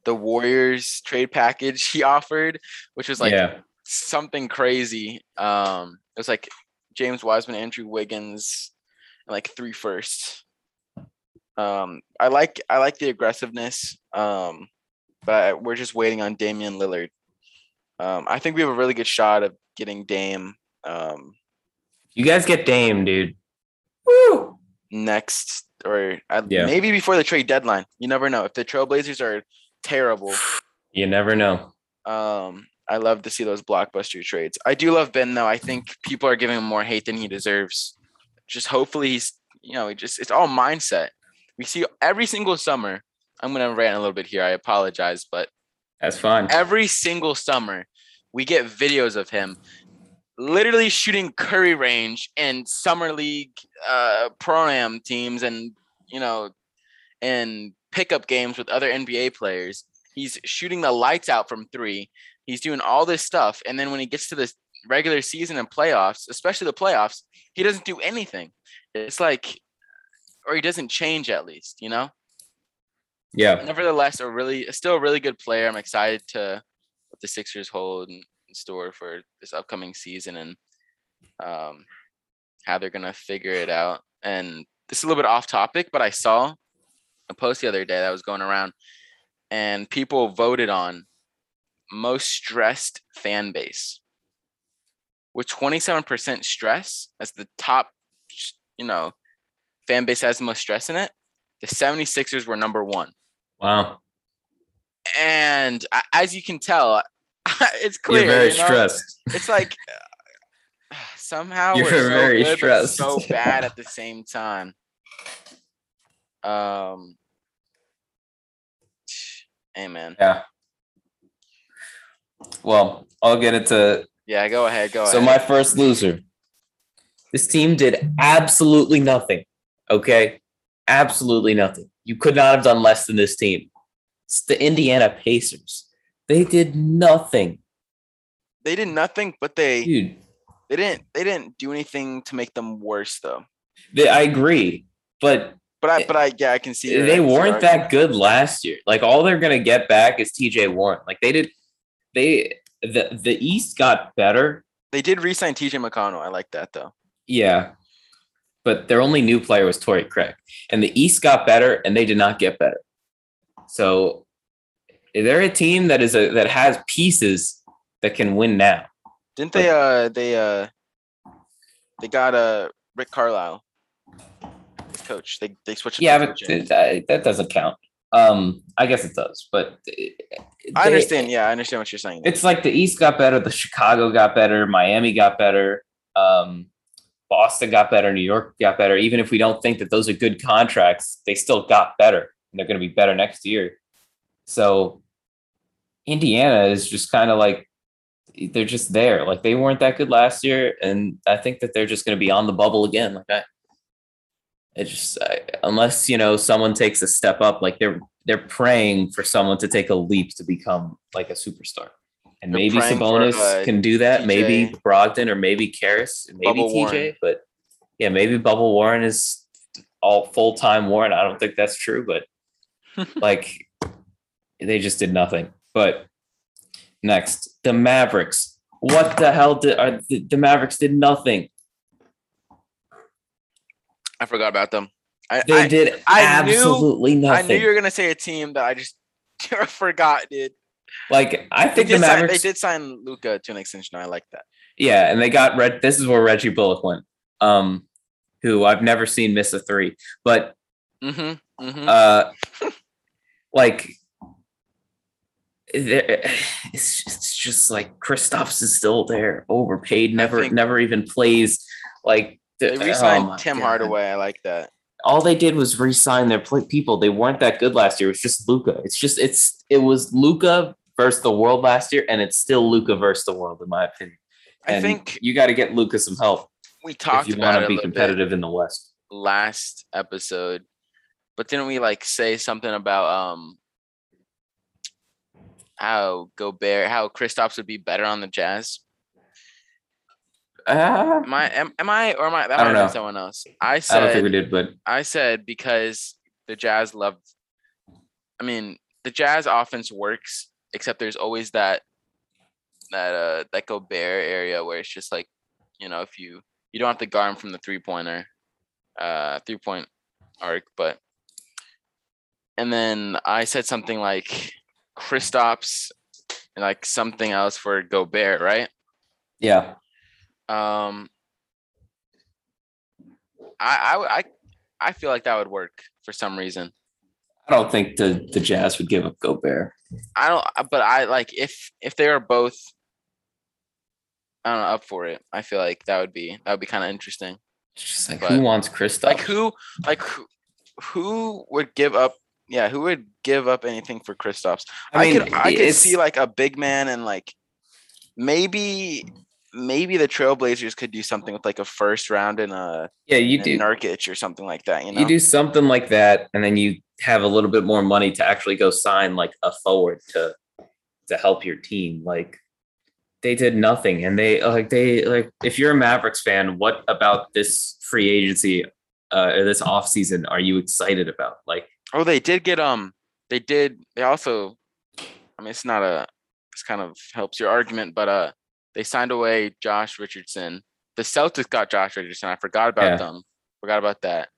Speaker 2: the Warriors trade package he offered, which was like yeah. something crazy. Um, it was like James Wiseman, Andrew Wiggins, and like three firsts. Um, I like I like the aggressiveness, um, but we're just waiting on Damian Lillard. Um, I think we have a really good shot of getting Dame. Um,
Speaker 1: you guys get Dame, dude.
Speaker 2: Woo! Next, or uh, yeah. maybe before the trade deadline. You never know. If the Trailblazers are terrible.
Speaker 1: You never know.
Speaker 2: Um, I love to see those blockbuster trades. I do love Ben though. I think people are giving him more hate than he deserves. Just hopefully he's, you know, just it's all mindset. We see every single summer. I'm gonna rant a little bit here. I apologize, but
Speaker 1: that's fine.
Speaker 2: Every single summer, we get videos of him literally shooting curry range and summer league uh pro am teams and you know and pickup games with other NBA players. He's shooting the lights out from three. He's doing all this stuff. And then when he gets to the regular season and playoffs, especially the playoffs, he doesn't do anything. It's like, or he doesn't change at least, you know?
Speaker 1: Yeah.
Speaker 2: Nevertheless, a really, still a really good player. I'm excited to the Sixers hold in store for this upcoming season and um, how they're going to figure it out. And this is a little bit off topic, but I saw a post the other day that was going around, and people voted on most stressed fan base. with 27% stress as the top, you know, fan base has the most stress in it. The 76ers were number one.
Speaker 1: Wow.
Speaker 2: And as you can tell, it's clear.
Speaker 1: You're very you know? stressed.
Speaker 2: It's like somehow
Speaker 1: You're we're very so good, stressed.
Speaker 2: so bad at the same time. Um, amen.
Speaker 1: Yeah. Well, I'll get into.
Speaker 2: Yeah, go ahead. Go
Speaker 1: so
Speaker 2: ahead.
Speaker 1: So my first loser. This team did absolutely nothing. Okay, absolutely nothing. You could not have done less than this team. It's the Indiana Pacers. They did nothing.
Speaker 2: They did nothing, but they
Speaker 1: Dude.
Speaker 2: they didn't they didn't do anything to make them worse though.
Speaker 1: They, I agree, but
Speaker 2: but I eh, but I yeah I can see
Speaker 1: they weren't that good last year. Like all they're gonna get back is T.J. Warren. Like they did, they the the East got better.
Speaker 2: They did re-sign T.J. McConnell. I like that though.
Speaker 1: Yeah, but their only new player was Torrey Craig, and the East got better, and they did not get better. So they're a team that is a that has pieces that can win now.
Speaker 2: Didn't they? Uh, they uh, they got a uh, Rick Carlisle coach. They they switched.
Speaker 1: Yeah, but it, uh, that doesn't count. Um, I guess it does, but
Speaker 2: I understand. Yeah, I understand what you're saying.
Speaker 1: It's like the East got better, the Chicago got better, Miami got better, um, Boston got better, New York got better. Even if we don't think that those are good contracts, they still got better, and they're going to be better next year. So, Indiana is just kind of like they're just there. Like they weren't that good last year, and I think that they're just going to be on the bubble again. Like I, it just I, unless you know someone takes a step up, like they're they're praying for someone to take a leap to become like a superstar. And they're maybe Sabonis for, uh, can do that. TJ. Maybe Brogdon or maybe Caris, maybe Bubble TJ. Warren. But yeah, maybe Bubble Warren is all full time Warren. I don't think that's true, but like they just did nothing. But next, the Mavericks. What the hell did are, the, the Mavericks did nothing?
Speaker 2: I forgot about them. I,
Speaker 1: they I, did I absolutely
Speaker 2: knew,
Speaker 1: nothing.
Speaker 2: I knew you were gonna say a team that I just forgot, dude.
Speaker 1: Like I think the Mavericks.
Speaker 2: Sign, they did sign Luka to an extension. I like that.
Speaker 1: Yeah, and they got Red. This is where Reggie Bullock went. Um, who I've never seen miss a three, but
Speaker 2: mm-hmm, mm-hmm.
Speaker 1: uh, like it's it's just like Kristaps is still there, overpaid, never think, never even plays. Like
Speaker 2: they re-signed oh Tim God. Hardaway. I like that.
Speaker 1: All they did was re-sign their people. They weren't that good last year. It was just Luka. It's just it's it was Luka versus the world last year, and it's still Luka versus the world, in my opinion. And
Speaker 2: I think
Speaker 1: you got to get Luka some help.
Speaker 2: We talked
Speaker 1: if
Speaker 2: you want
Speaker 1: to be competitive in the West.
Speaker 2: Last episode, but didn't we like say something about um how Gobert, how Kristaps would be better on the Jazz?
Speaker 1: Uh,
Speaker 2: am I am, am I or am I that I might have someone else? I said
Speaker 1: I don't think we did, but
Speaker 2: I said because the Jazz love I mean, the Jazz offense works, except there's always that that uh that Gobert area where it's just like, you know, if you you don't have to guard him from the three pointer, uh three point arc, but and then I said something like Kristaps like something else for Gobert, right?
Speaker 1: Yeah.
Speaker 2: Um, I, I, I, I feel like that would work for some reason.
Speaker 1: I don't think the the Jazz would give up Gobert.
Speaker 2: I don't, but I like if if they are both, I don't know, up for it. I feel like that would be that would be kind of interesting.
Speaker 1: It's just like but, who wants Kristaps?
Speaker 2: Like who, like who, who would give up? Yeah, who would give up anything for Kristaps? I, mean, I could I could see like a big man and like maybe maybe the Trailblazers could do something with like a first round and a
Speaker 1: yeah, you do
Speaker 2: Nurkic or something like that. You know,
Speaker 1: you do something like that, and then you have a little bit more money to actually go sign like a forward to to help your team. Like they did nothing, and they like they like if you're a Mavericks fan, what about this free agency uh, or this off season are you excited about? Like,
Speaker 2: oh, they did get um, they did. They also, I mean, it's not a. This kind of helps your argument, but uh they signed away Josh Richardson. The Celtics got Josh Richardson. I forgot about yeah. them. Forgot about that.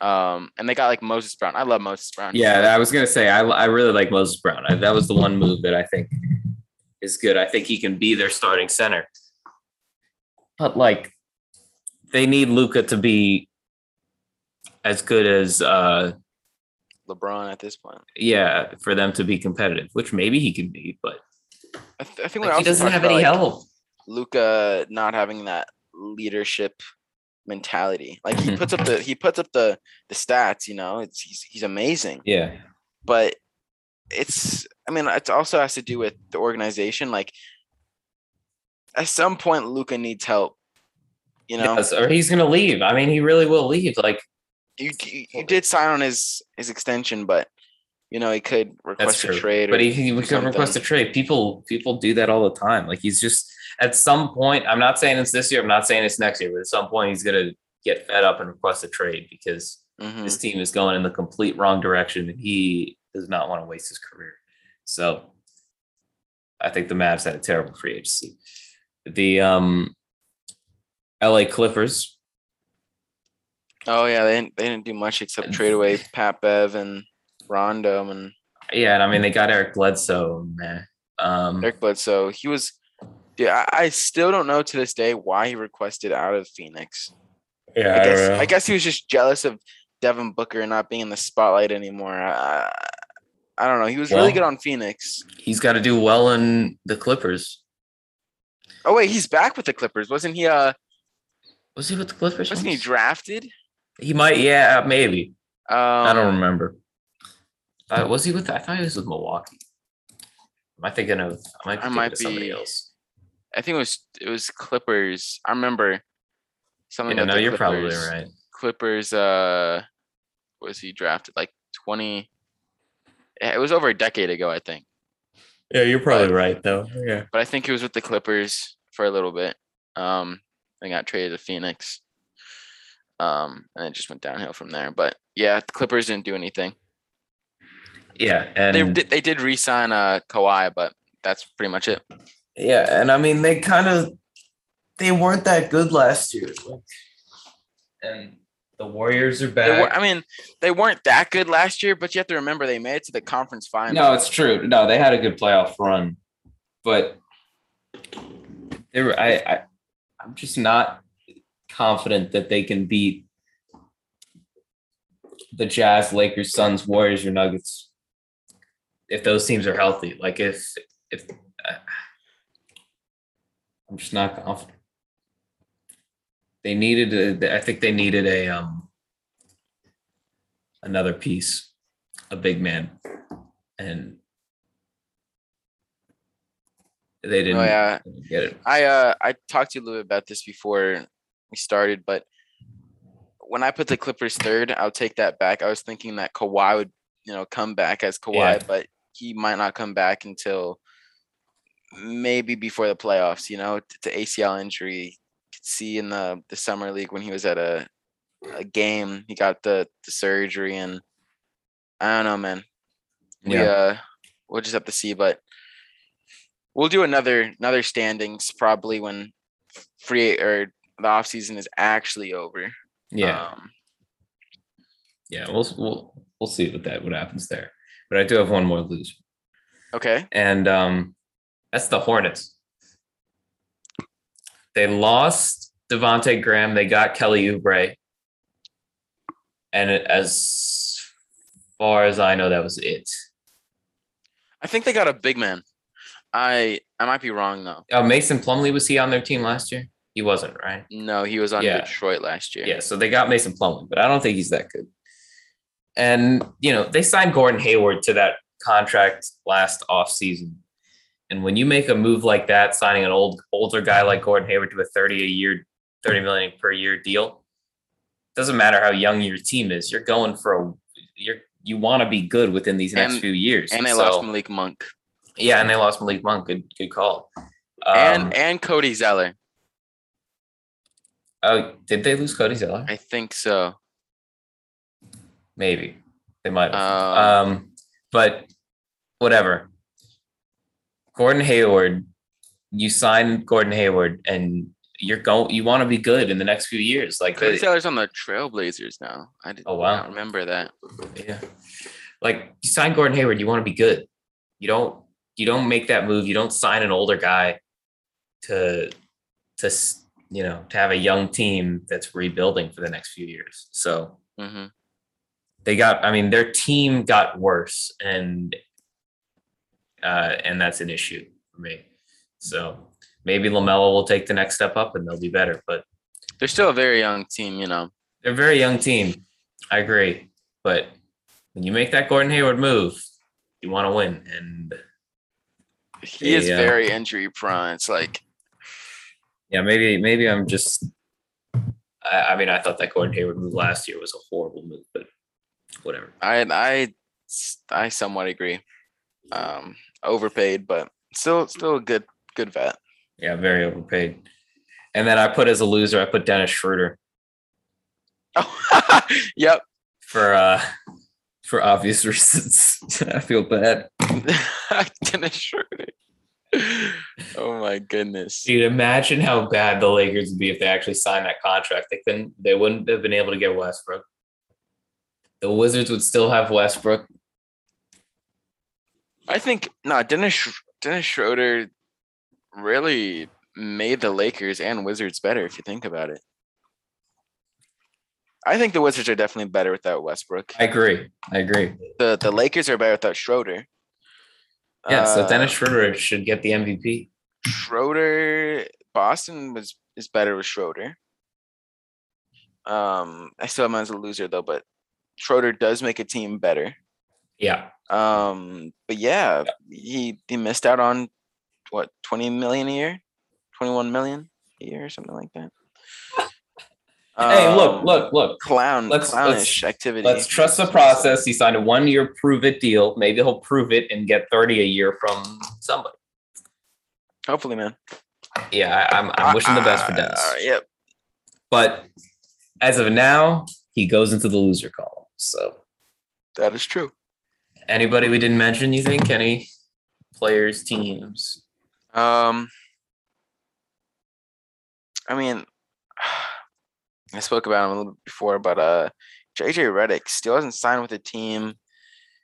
Speaker 2: Um, and they got like Moses Brown. I love Moses Brown.
Speaker 1: Yeah, I was gonna say I I really like Moses Brown. I, that was the one move that I think is good. I think he can be their starting center. but like they need Luka to be as good as uh
Speaker 2: LeBron at this point.
Speaker 1: Yeah, for them to be competitive, which maybe he can be, but
Speaker 2: I, th- I think
Speaker 1: like, he doesn't have any like help.
Speaker 2: Luka not having that leadership mentality. Like he puts up the he puts up the the stats. You know, it's he's he's amazing.
Speaker 1: Yeah,
Speaker 2: but it's I mean it also has to do with the organization. Like at some point, Luka needs help. You know,
Speaker 1: yes, or he's gonna leave. I mean, he really will leave. Like
Speaker 2: you, you, you did sign on his his extension, but you know he could request a trade.
Speaker 1: But he, he could something. request a trade. People people do that all the time. Like he's just at some point. I'm not saying it's this year. I'm not saying it's next year. But at some point, he's gonna get fed up and request a trade because mm-hmm. his team is going in the complete wrong direction, and he does not want to waste his career. So I think the Mavs had a terrible free agency. The um, LA Clippers.
Speaker 2: Oh yeah, they didn't, they didn't do much except trade away Pat Bev and Rondo and
Speaker 1: yeah, and I mean they got Eric Bledsoe, man. Um,
Speaker 2: Eric Bledsoe, he was. Yeah, I, I still don't know to this day why he requested out of Phoenix.
Speaker 1: Yeah,
Speaker 2: I guess I, I guess he was just jealous of Devin Booker not being in the spotlight anymore. I, I don't know. He was well, really good on Phoenix.
Speaker 1: He's got to do well in the Clippers.
Speaker 2: Oh wait, he's back with the Clippers. Wasn't he? Uh,
Speaker 1: was he with the Clippers?
Speaker 2: Wasn't once? he drafted?
Speaker 1: He might. Yeah, maybe.
Speaker 2: Um,
Speaker 1: I don't remember. Uh, was he with? I thought he was with Milwaukee. Am I thinking of? I might be, I might be somebody else.
Speaker 2: I think it was it was Clippers. I remember
Speaker 1: something. Yeah, no, you're Clippers, probably right.
Speaker 2: Clippers. Uh, was he drafted like twenty? It was over a decade ago, I think.
Speaker 1: Yeah, you're probably but, right though. Yeah.
Speaker 2: But I think he was with the Clippers for a little bit. Um, and got traded to Phoenix. Um, and it just went downhill from there. But yeah, the Clippers didn't do anything.
Speaker 1: Yeah, and
Speaker 2: they did, they did re-sign uh Kawhi, but that's pretty much it.
Speaker 1: Yeah, and I mean they kind of they weren't that good last year. And the Warriors are back.
Speaker 2: Were, I mean, they weren't that good last year, but you have to remember they made it to the conference final.
Speaker 1: No, it's true. No, they had a good playoff run, but they were. I, I I'm just not confident that they can beat the Jazz, Lakers, Suns, Warriors, or Nuggets if those teams are healthy. Like if if uh, I'm just not confident. They needed a, I think they needed a um another piece, a big man, and they didn't, oh,
Speaker 2: yeah.
Speaker 1: get it.
Speaker 2: I uh I talked to you a little bit about this before we started, but when I put the Clippers third, I'll take that back. I was thinking that Kawhi would, you know, come back as Kawhi, yeah. but he might not come back until maybe before the playoffs. You know, to ACL injury. Could see in the the summer league when he was at a a game, he got the the surgery, and I don't know, man. We yeah. uh, we'll just have to see, but we'll do another another standings probably when free or the off season is actually over.
Speaker 1: Yeah. Um, yeah, we'll we'll we'll see what that what happens there. But I do have one more lose.
Speaker 2: Okay.
Speaker 1: And um that's the Hornets. They lost Devonte Graham. They got Kelly Oubre. And it, as far as I know, that was it.
Speaker 2: I think they got a big man. I I might be wrong though.
Speaker 1: Oh, Mason Plumlee was he on their team last year? He wasn't, right?
Speaker 2: No, he was on yeah. Detroit last year.
Speaker 1: Yeah, so they got Mason Plumlee, but I don't think he's that good. And you know, they signed Gordon Hayward to that contract last off season. And when you make a move like that, signing an old older guy like Gordon Hayward to a 30 a year, 30 million per year deal, doesn't matter how young your team is, you're going for a you're you want to be good within these next
Speaker 2: and,
Speaker 1: few years.
Speaker 2: And they so, lost Malik Monk.
Speaker 1: Yeah, and they lost Malik Monk. Good, good call.
Speaker 2: Um, and and Cody Zeller.
Speaker 1: Oh, did they lose Cody Zeller?
Speaker 2: I think so.
Speaker 1: Maybe they might have. Um, um, but whatever. Gordon Hayward, you signed Gordon Hayward, and you're going. You want to be good in the next few years. Like
Speaker 2: Cody Zeller's on the Trailblazers now. I did, oh wow, remember that.
Speaker 1: Yeah, like you signed Gordon Hayward, you want to be good. You don't you don't make that move. You don't sign an older guy to to you know, to have a young team that's rebuilding for the next few years. So
Speaker 2: hmm
Speaker 1: they got, I mean, their team got worse and uh, and that's an issue for me. So maybe Lamelo will take the next step up and they'll be better. But
Speaker 2: They're still a very young team, you know.
Speaker 1: they're a very young team. I agree. But when you make that Gordon Hayward move, you want to win. And
Speaker 2: He is
Speaker 1: Yeah.
Speaker 2: very injury prone. It's like
Speaker 1: yeah, maybe maybe I'm just I, I mean, I thought that Gordon Hayward move last year was a horrible move, but whatever.
Speaker 2: I I I somewhat agree. Um, overpaid, but still still a good good vet.
Speaker 1: Yeah, very overpaid. And then I put as a loser, I put Dennis Schroeder
Speaker 2: Oh, yep.
Speaker 1: for uh for obvious reasons. I feel bad.
Speaker 2: Dennis Schroeder. Oh my goodness.
Speaker 1: Dude, imagine how bad the Lakers would be if they actually signed that contract. They couldn't they wouldn't have been able to get Westbrook. The Wizards would still have Westbrook.
Speaker 2: I think no, Dennis Dennis Schroeder really made the Lakers and Wizards better if you think about it. I think the Wizards are definitely better without Westbrook.
Speaker 1: I agree. I agree.
Speaker 2: The the Lakers are better without Schroeder.
Speaker 1: Yeah, so
Speaker 2: Uh,
Speaker 1: Dennis Schroeder should get the MVP.
Speaker 2: Schroeder Boston was is better with Schroeder. Um, I still have him as a loser though, but Schroeder does make a team better.
Speaker 1: Yeah.
Speaker 2: Um, but yeah, he he missed out on what 20 million a year, 21 million a year or something like that.
Speaker 1: Hey, look,
Speaker 2: Um,
Speaker 1: look, look.
Speaker 2: clown
Speaker 1: let's-
Speaker 2: clownish activity.
Speaker 1: Let's trust the process. He signed a one-year prove-it deal. Maybe he'll prove it and get 30 a year from somebody.
Speaker 2: Hopefully, man.
Speaker 1: Yeah, I, I'm, I'm wishing the best for Dennis.
Speaker 2: Uh, yep.
Speaker 1: But as of now, he goes into the loser column. So
Speaker 2: That is true.
Speaker 1: anybody we didn't mention, you think? Any players, teams?
Speaker 2: Um, I mean, I spoke about him a little bit before, but uh, JJ Redick still hasn't signed with a team.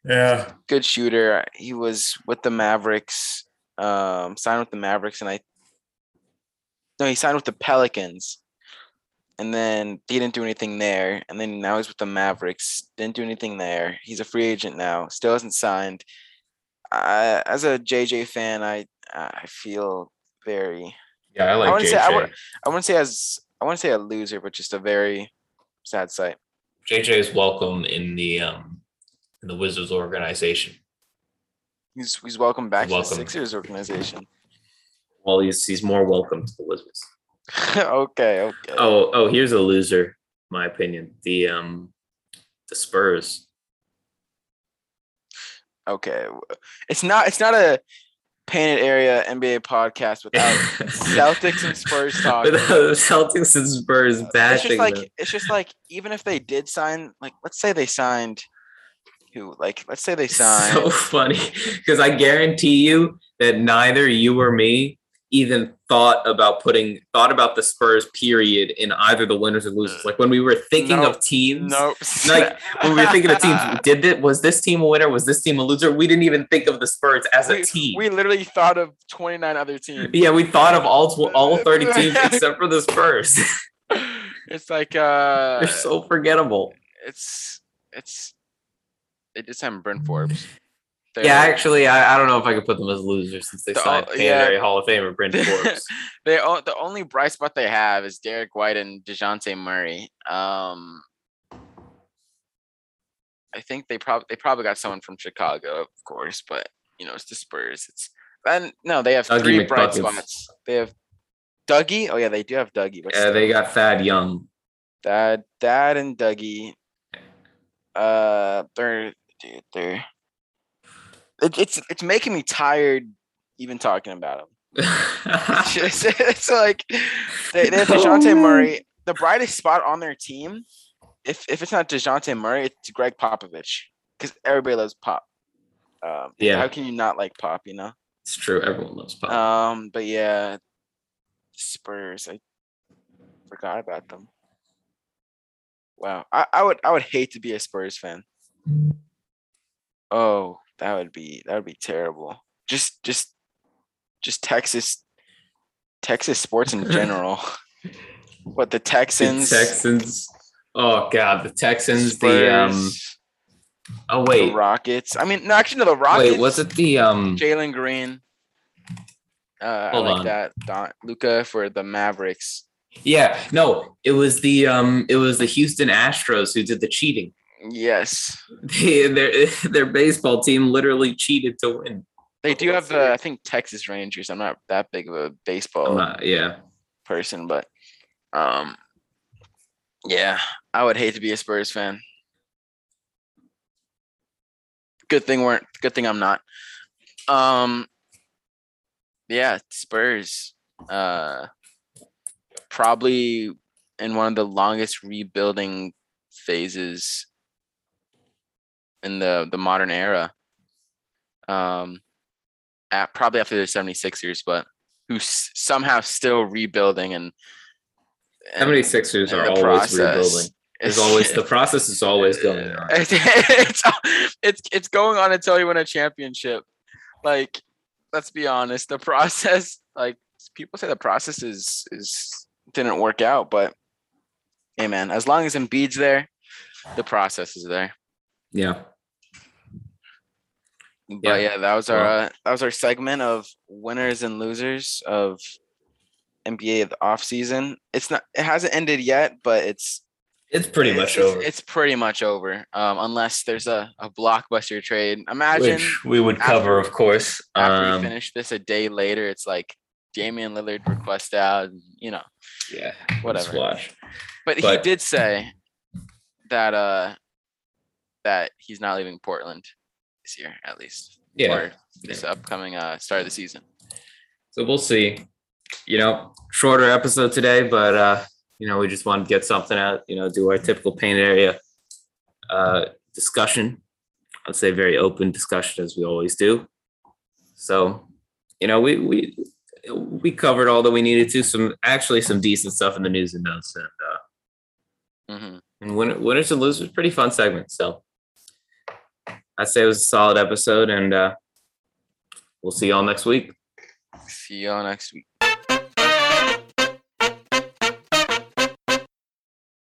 Speaker 1: Yeah.
Speaker 2: Good shooter. He was with the Mavericks. Um, signed with the Mavericks, and I no, he signed with the Pelicans, and then he didn't do anything there. And then now he's with the Mavericks. Didn't do anything there. He's a free agent now. Still hasn't signed. I, as a JJ fan, I I feel very
Speaker 1: Yeah, I like
Speaker 2: I wouldn't
Speaker 1: JJ.
Speaker 2: say- I would- I wouldn't say as I want to say a loser, but just a very sad sight.
Speaker 1: JJ is welcome in the um in the Wizards organization.
Speaker 2: He's he's welcome back to
Speaker 1: welcome.
Speaker 2: the Sixers organization.
Speaker 1: Well, he's he's more welcome to the Wizards.
Speaker 2: okay, okay.
Speaker 1: Oh, oh, here's a loser, my opinion. The um the Spurs.
Speaker 2: Okay. It's not it's not a painted area NBA podcast without Celtics and Spurs talk.
Speaker 1: Celtics and Spurs bashing.
Speaker 2: it's just like
Speaker 1: them.
Speaker 2: it's just like even if they did sign like let's say they signed who like let's say they signed
Speaker 1: so funny because I guarantee you that neither you or me even thought about putting thought about the Spurs period in either the winners or losers. Like when we were thinking
Speaker 2: Nope.
Speaker 1: of teams,
Speaker 2: Nope.
Speaker 1: like when we were thinking of teams, did it was this team a winner? Was this team a loser? We didn't even think of the Spurs as a team.
Speaker 2: we literally thought of 29 other teams.
Speaker 1: yeah, we thought of all tw- all 30 teams except for the Spurs.
Speaker 2: It's like uh
Speaker 1: They're so forgettable.
Speaker 2: it's it's they just haven't Bryn Forbes.
Speaker 1: Yeah,
Speaker 2: They're-
Speaker 1: actually, I, I don't know if I could put them as losers since they
Speaker 2: The-
Speaker 1: signed
Speaker 2: oh, yeah.
Speaker 1: Hall of Famer Bryn Forbes.
Speaker 2: they the only bright spot they have is Derrick White and Dejounte Murray. Um, I think they probably they probably got someone from Chicago, of course, but you know it's the Spurs. It's and no, they have
Speaker 1: Dougie
Speaker 2: three bright spots. They have Dougie. Oh yeah, they do have Dougie. But
Speaker 1: yeah, they got Thad Young.
Speaker 2: Dad, Dad, and Dougie. Uh, they're dude, they're. It, it's it's making me tired even talking about them. It's, just- it's like they, they have Dejounte Murray. The brightest spot on their team, if if it's not Dejounte Murray, it's Gregg Popovich because everybody loves Pop. Um,
Speaker 1: Yeah.
Speaker 2: How can you not like Pop? You know.
Speaker 1: It's true. Everyone loves Pop.
Speaker 2: Um, but yeah, Spurs. I forgot about them. Wow, I, I would I would hate to be a Spurs fan. Oh, that would be that would be terrible. Just just just Texas Texas sports in general. What the Texans?
Speaker 1: The Texans. Oh god, the Texans. Spurs, the um. Oh wait,
Speaker 2: the Rockets. I mean, no, actually, no. The Rockets.
Speaker 1: Wait, was it the um?
Speaker 2: Jalen Green. Uh, Hold I like on. that. Don Luka for the Mavericks.
Speaker 1: Yeah, no, it was the um, it was the Houston Astros who did the cheating.
Speaker 2: Yes,
Speaker 1: they, their their baseball team literally cheated to win.
Speaker 2: They do have the I think Texas Rangers. I'm not that big of a baseball
Speaker 1: not, yeah
Speaker 2: person, but um, yeah, I would hate to be a Spurs fan. Good thing weren't. Good thing I'm not. Um, yeah, Spurs. Uh, probably in one of the longest rebuilding phases in the the modern era. Um, at probably after the 76ers, but who's somehow still rebuilding and,
Speaker 1: and 76ers are always process. rebuilding. There's always the process is always going on.
Speaker 2: It's, it's it's it's going on until you win a championship. Like, let's be honest, the process, like people say the process is is didn't work out, but hey man, as long as Embiid's there, the process is there.
Speaker 1: Yeah.
Speaker 2: But yeah, that was our uh, that was our segment of winners and losers of NBA of the off season. It's not it hasn't ended yet, but it's
Speaker 1: it's pretty much over.
Speaker 2: It's pretty much over, um, unless there's a, a blockbuster trade. Imagine Which
Speaker 1: we would cover, of course.
Speaker 2: After um, we finish this a day later, it's like Damian Lillard request out, you know.
Speaker 1: Yeah.
Speaker 2: Whatever. But, but he did say that uh that he's not leaving Portland this year, at least.
Speaker 1: Yeah.
Speaker 2: Or this yeah. upcoming uh start of the season.
Speaker 1: So we'll see. You know, shorter episode today, but uh, you know, we just wanted to get something out, you know, do our typical paint area uh discussion. I'd say very open discussion as we always do. So, you know, we we we covered all that we needed to. Some actually some decent stuff in the news and notes, and uh, mm-hmm. and win, winners and losers, pretty fun segment. So I'd say it was a solid episode, and uh, we'll see y'all next week.
Speaker 2: See y'all next week.